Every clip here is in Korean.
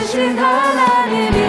좋으신 하나님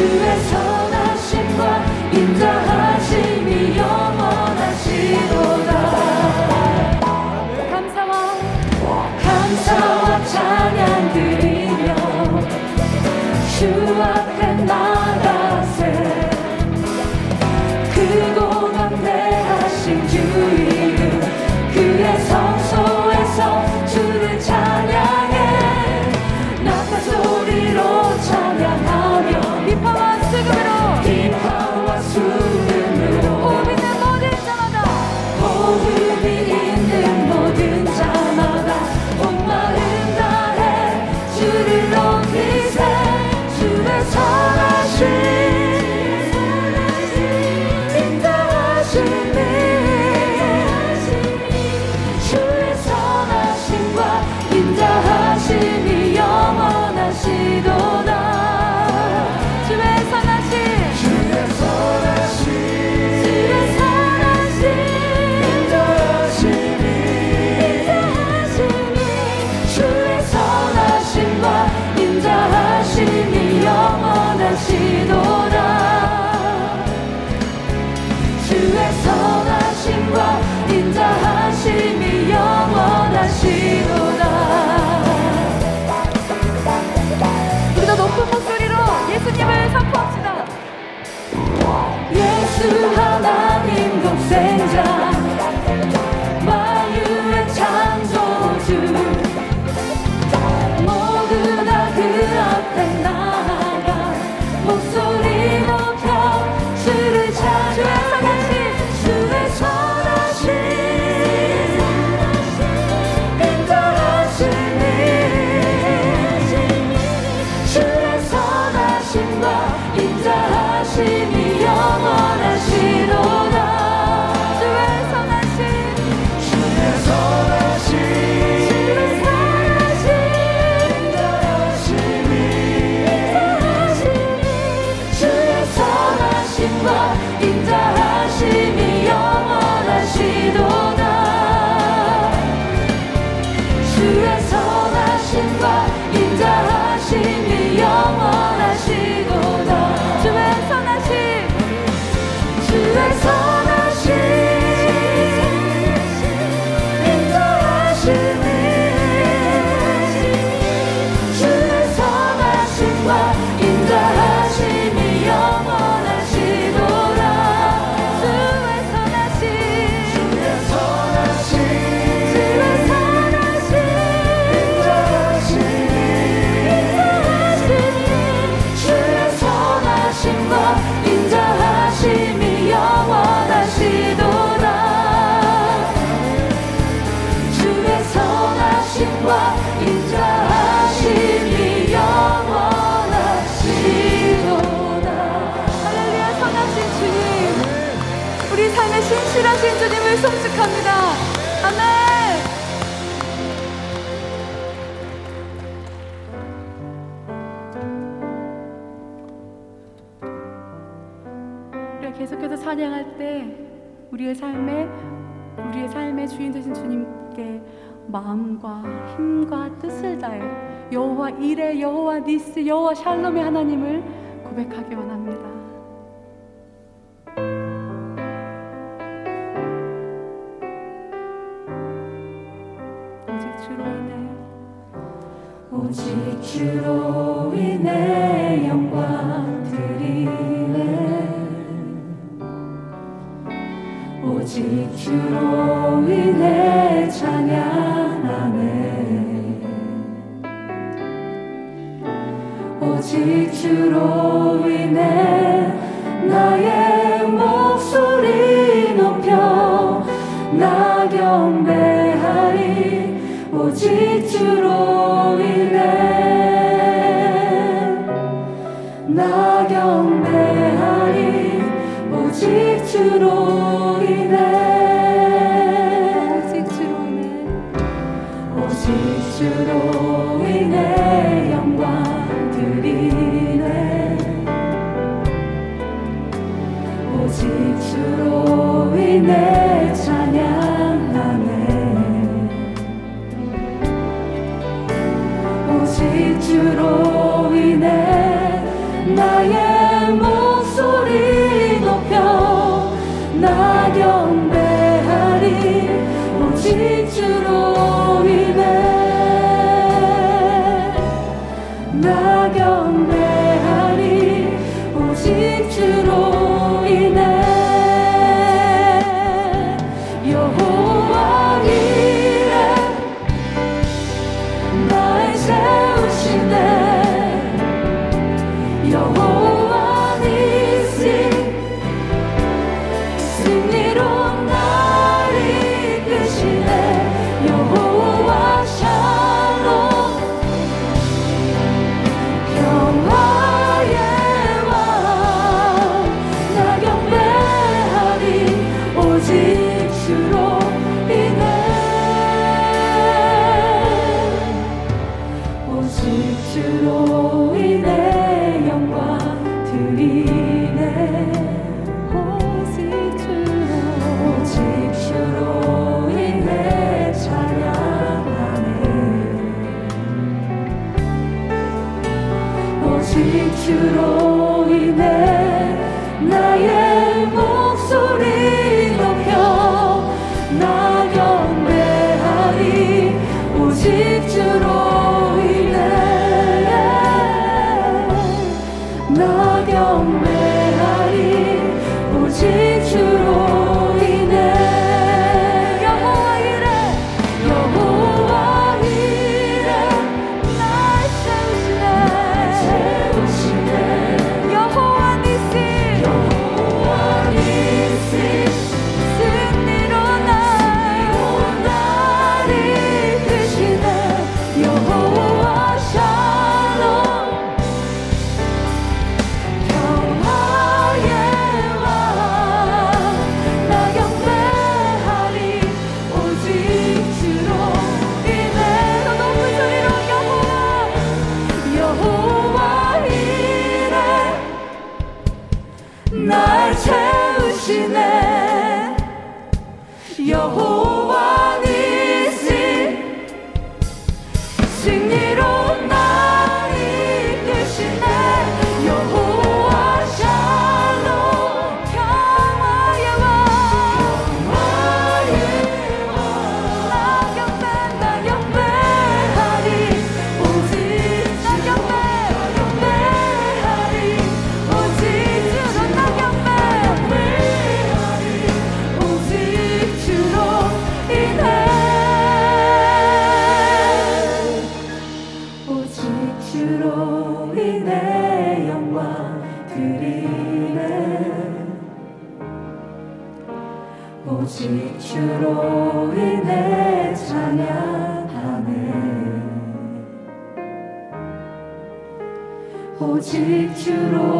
주의 선하심과 인자하심이 영원하시도다. 감사와 감사와 찬양 드리며 주와 찬양할 때 우리의 삶에 우리의 삶의 주인 되신 주님께 마음과 힘과 뜻을 다해 여호와 이레 여호와 니스 여호와 샬롬의 하나님을 고백하기 원합니다. 오직 주로 오직 주로 인해 나의 목소리 높여 나 경배하리. 오직 주로 담대하니 오직 주로 인해 your home. 주로 인해 찬양하네. 오직 주로